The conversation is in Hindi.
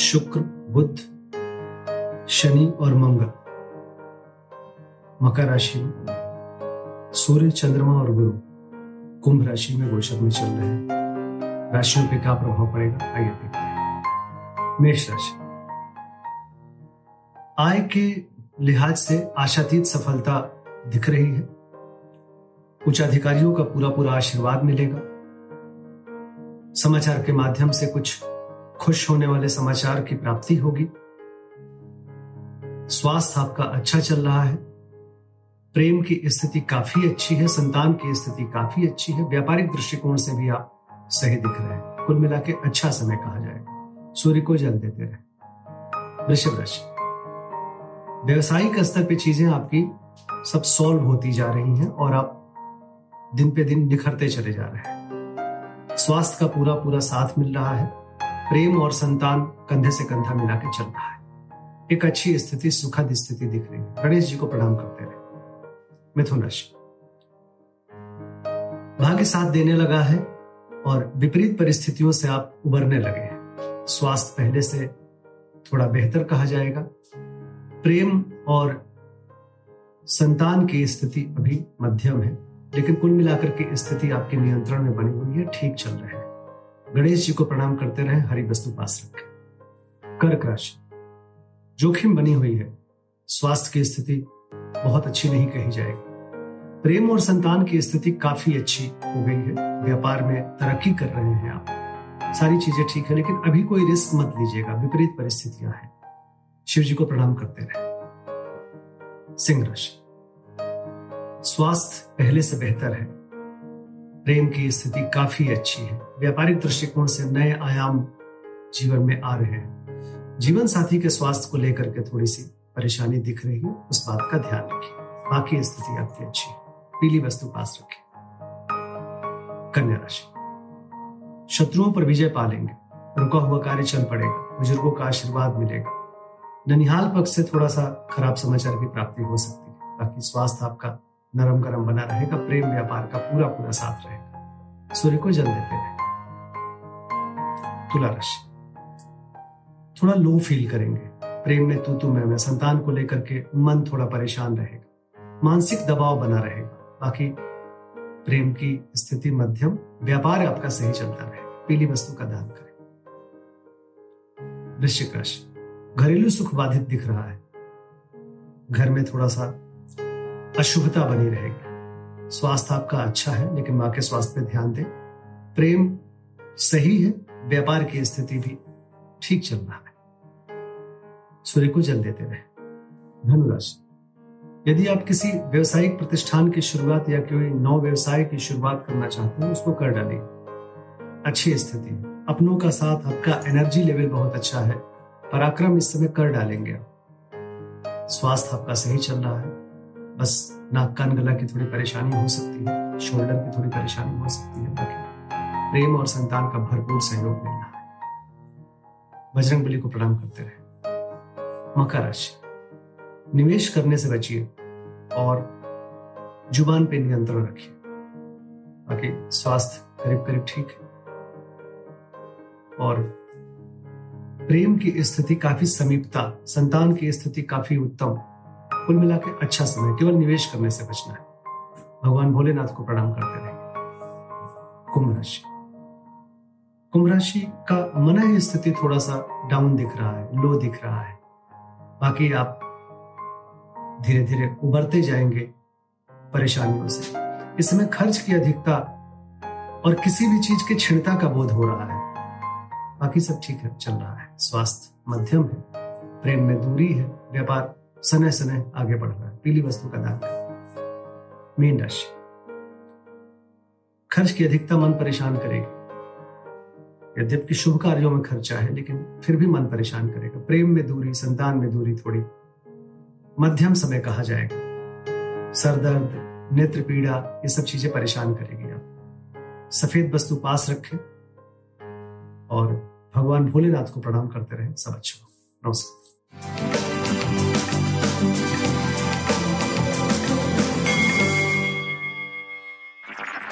शुक्र, बुध, शनि और मंगल। मकर राशि में सूर्य, चंद्रमा और गुरु कुंभ राशि में गोचर में चल रहे हैं। राशियों पे क्या प्रभाव पड़ेगा, आइए देखते हैं। मेष राशि। आय के लिहाज से आशातीत सफलता दिख रही है। उच्च अधिकारियों का पूरा पूरा आशीर्वाद मिलेगा। समाचार के माध्यम से कुछ खुश होने वाले समाचार की प्राप्ति होगी। स्वास्थ्य आपका अच्छा चल रहा है। प्रेम की स्थिति काफ़ी अच्छी है, संतान की स्थिति काफ़ी अच्छी है। व्यापारिक दृष्टिकोण से भी आप सही दिख रहे हैं। कुल मिला के अच्छा समय कहा जाएगा। सूर्य को जल देते रहे। वृषभ राशि। व्यवसायिक स्तर पे चीज़ें आपकी सब सॉल्व होती जा रही हैं और आप दिन पे दिन निखरते चले जा रहे हैं। स्वास्थ्य का पूरा पूरा साथ मिल रहा है। प्रेम और संतान कंधे से कंधा मिला के चल रहा है। एक अच्छी स्थिति, सुखद स्थिति दिख रही है। गणेश जी को प्रणाम करते रहे। मिथुन राशि। भाग्य साथ देने लगा है और विपरीत परिस्थितियों से आप उबरने लगे हैं। स्वास्थ्य पहले से थोड़ा बेहतर कहा जाएगा। प्रेम और संतान की स्थिति अभी मध्यम है, लेकिन कुल मिलाकर की स्थिति आपके नियंत्रण में बनी हुई है, ठीक चल रहे हैं। गणेश जी को प्रणाम करते रहे, हरी वस्तु पास रखें। कर्क राशि, जोखिम बनी हुई है। स्वास्थ्य की स्थिति बहुत अच्छी नहीं कही जाएगी। प्रेम और संतान की स्थिति काफ़ी अच्छी हो गई है। व्यापार में तरक्की कर रहे हैं आप। सारी चीज़ें ठीक है, लेकिन अभी कोई रिस्क मत लीजिएगा। विपरीत परिस्थितियाँ हैं। शिव जी को प्रणाम करते रहे। सिंह राशि, स्वास्थ्य पहले से बेहतर है। प्रेम की स्थिति काफ़ी अच्छी है। व्यापारिक दृष्टिकोण से नए आयाम जीवन में आ रहे हैं। जीवन साथी के स्वास्थ्य को लेकर के थोड़ी सी परेशानी दिख रही है। उस बात का ध्यान रखिए। बाकी स्थिति आपकी अच्छी है। पीली वस्तु पास रखें कन्या राशि। शत्रुओं पर विजय पालेंगे। रुका हुआ कार्य चल पड़ेगा। बुज़ुर्गों का आशीर्वाद मिलेगा। ननिहाल पक्ष से थोड़ा सा खराब समाचार की प्राप्ति हो सकती है। बाकी स्वास्थ्य आपका नरम गरम बना रहेगा, प्रेम व्यापार का पूरा पूरा साथ रहेगा। सूर्य को जल देते रहे तुला राशि थोड़ा लो फील करेंगे। प्रेम में तू तू मैं मैं, संतान को लेकर के मन थोड़ा परेशान रहेगा। मानसिक दबाव बना रहेगा। बाकी प्रेम की स्थिति मध्यम, व्यापार आपका सही चलता रहे। पीली वस्तु का दान करें। वृश्चिक राशि। घरेलू सुख बाधित दिख रहा है। घर में थोड़ा सा अशुभता बनी रहेगी। स्वास्थ्य आपका अच्छा है, लेकिन माँ के स्वास्थ्य पे ध्यान दें। प्रेम सही है, व्यापार की स्थिति भी ठीक चल रहा है। सूर्य को जल देते रहे। धनुराशि। यदि आप किसी व्यवसायिक प्रतिष्ठान की शुरुआत या कोई नौ व्यवसाय की शुरुआत करना चाहते हैं, उसको कर डालिए। अच्छी स्थिति है। अपनों का साथ, आपका एनर्जी लेवल बहुत अच्छा है। पराक्रम इस समय कर डालेंगे आप। स्वास्थ्य आपका सही चल रहा है। बस नाक कान गला की थोड़ी परेशानी हो सकती है, शोल्डर की थोड़ी परेशानी हो सकती है, बाकी प्रेम और संतान का भरपूर सहयोग मिल रहा है। बजरंग बली को प्रणाम करते रहे। मकर राशि। निवेश करने से बचिए और ज़ुबान पे नियंत्रण रखिए। बाकी स्वास्थ्य करीब करीब ठीक है। और प्रेम की स्थिति काफ़ी समीपता, संतान की स्थिति काफ़ी उत्तम। कुल मिला के अच्छा समय, केवल निवेश करने से बचना है। भगवान भोलेनाथ को प्रणाम करते रहे। कुंभ राशि। कुंभ राशि का मन ही, स्थिति थोड़ा सा डाउन दिख रहा है लो दिख रहा है। बाकी आप धीरे धीरे उबरते जाएँगे परेशानियों से। इस समय खर्च की अधिकता और किसी भी चीज़ के छिड़ता का बोध हो रहा है। बाकी सब ठीक है, चल रहा है। स्वास्थ्य मध्यम है, प्रेम में दूरी है, व्यापार सने सने आगे बढ़ रहा है। पीली वस्तु का दान मीन राशि। खर्च की अधिकता मन परेशान करेगी। यद्यपि शुभ कार्यों में खर्चा है, लेकिन फिर भी मन परेशान करेगा। प्रेम में दूरी, संतान में दूरी थोड़ी। मध्यम समय कहा जाएगा। सरदर्द नेत्र पीड़ा ये सब चीज़ें परेशान करेगी आप। सफ़ेद वस्तु पास रखें। और भगवान भोलेनाथ को प्रणाम करते रहे। सब अच्छा नमस्कार।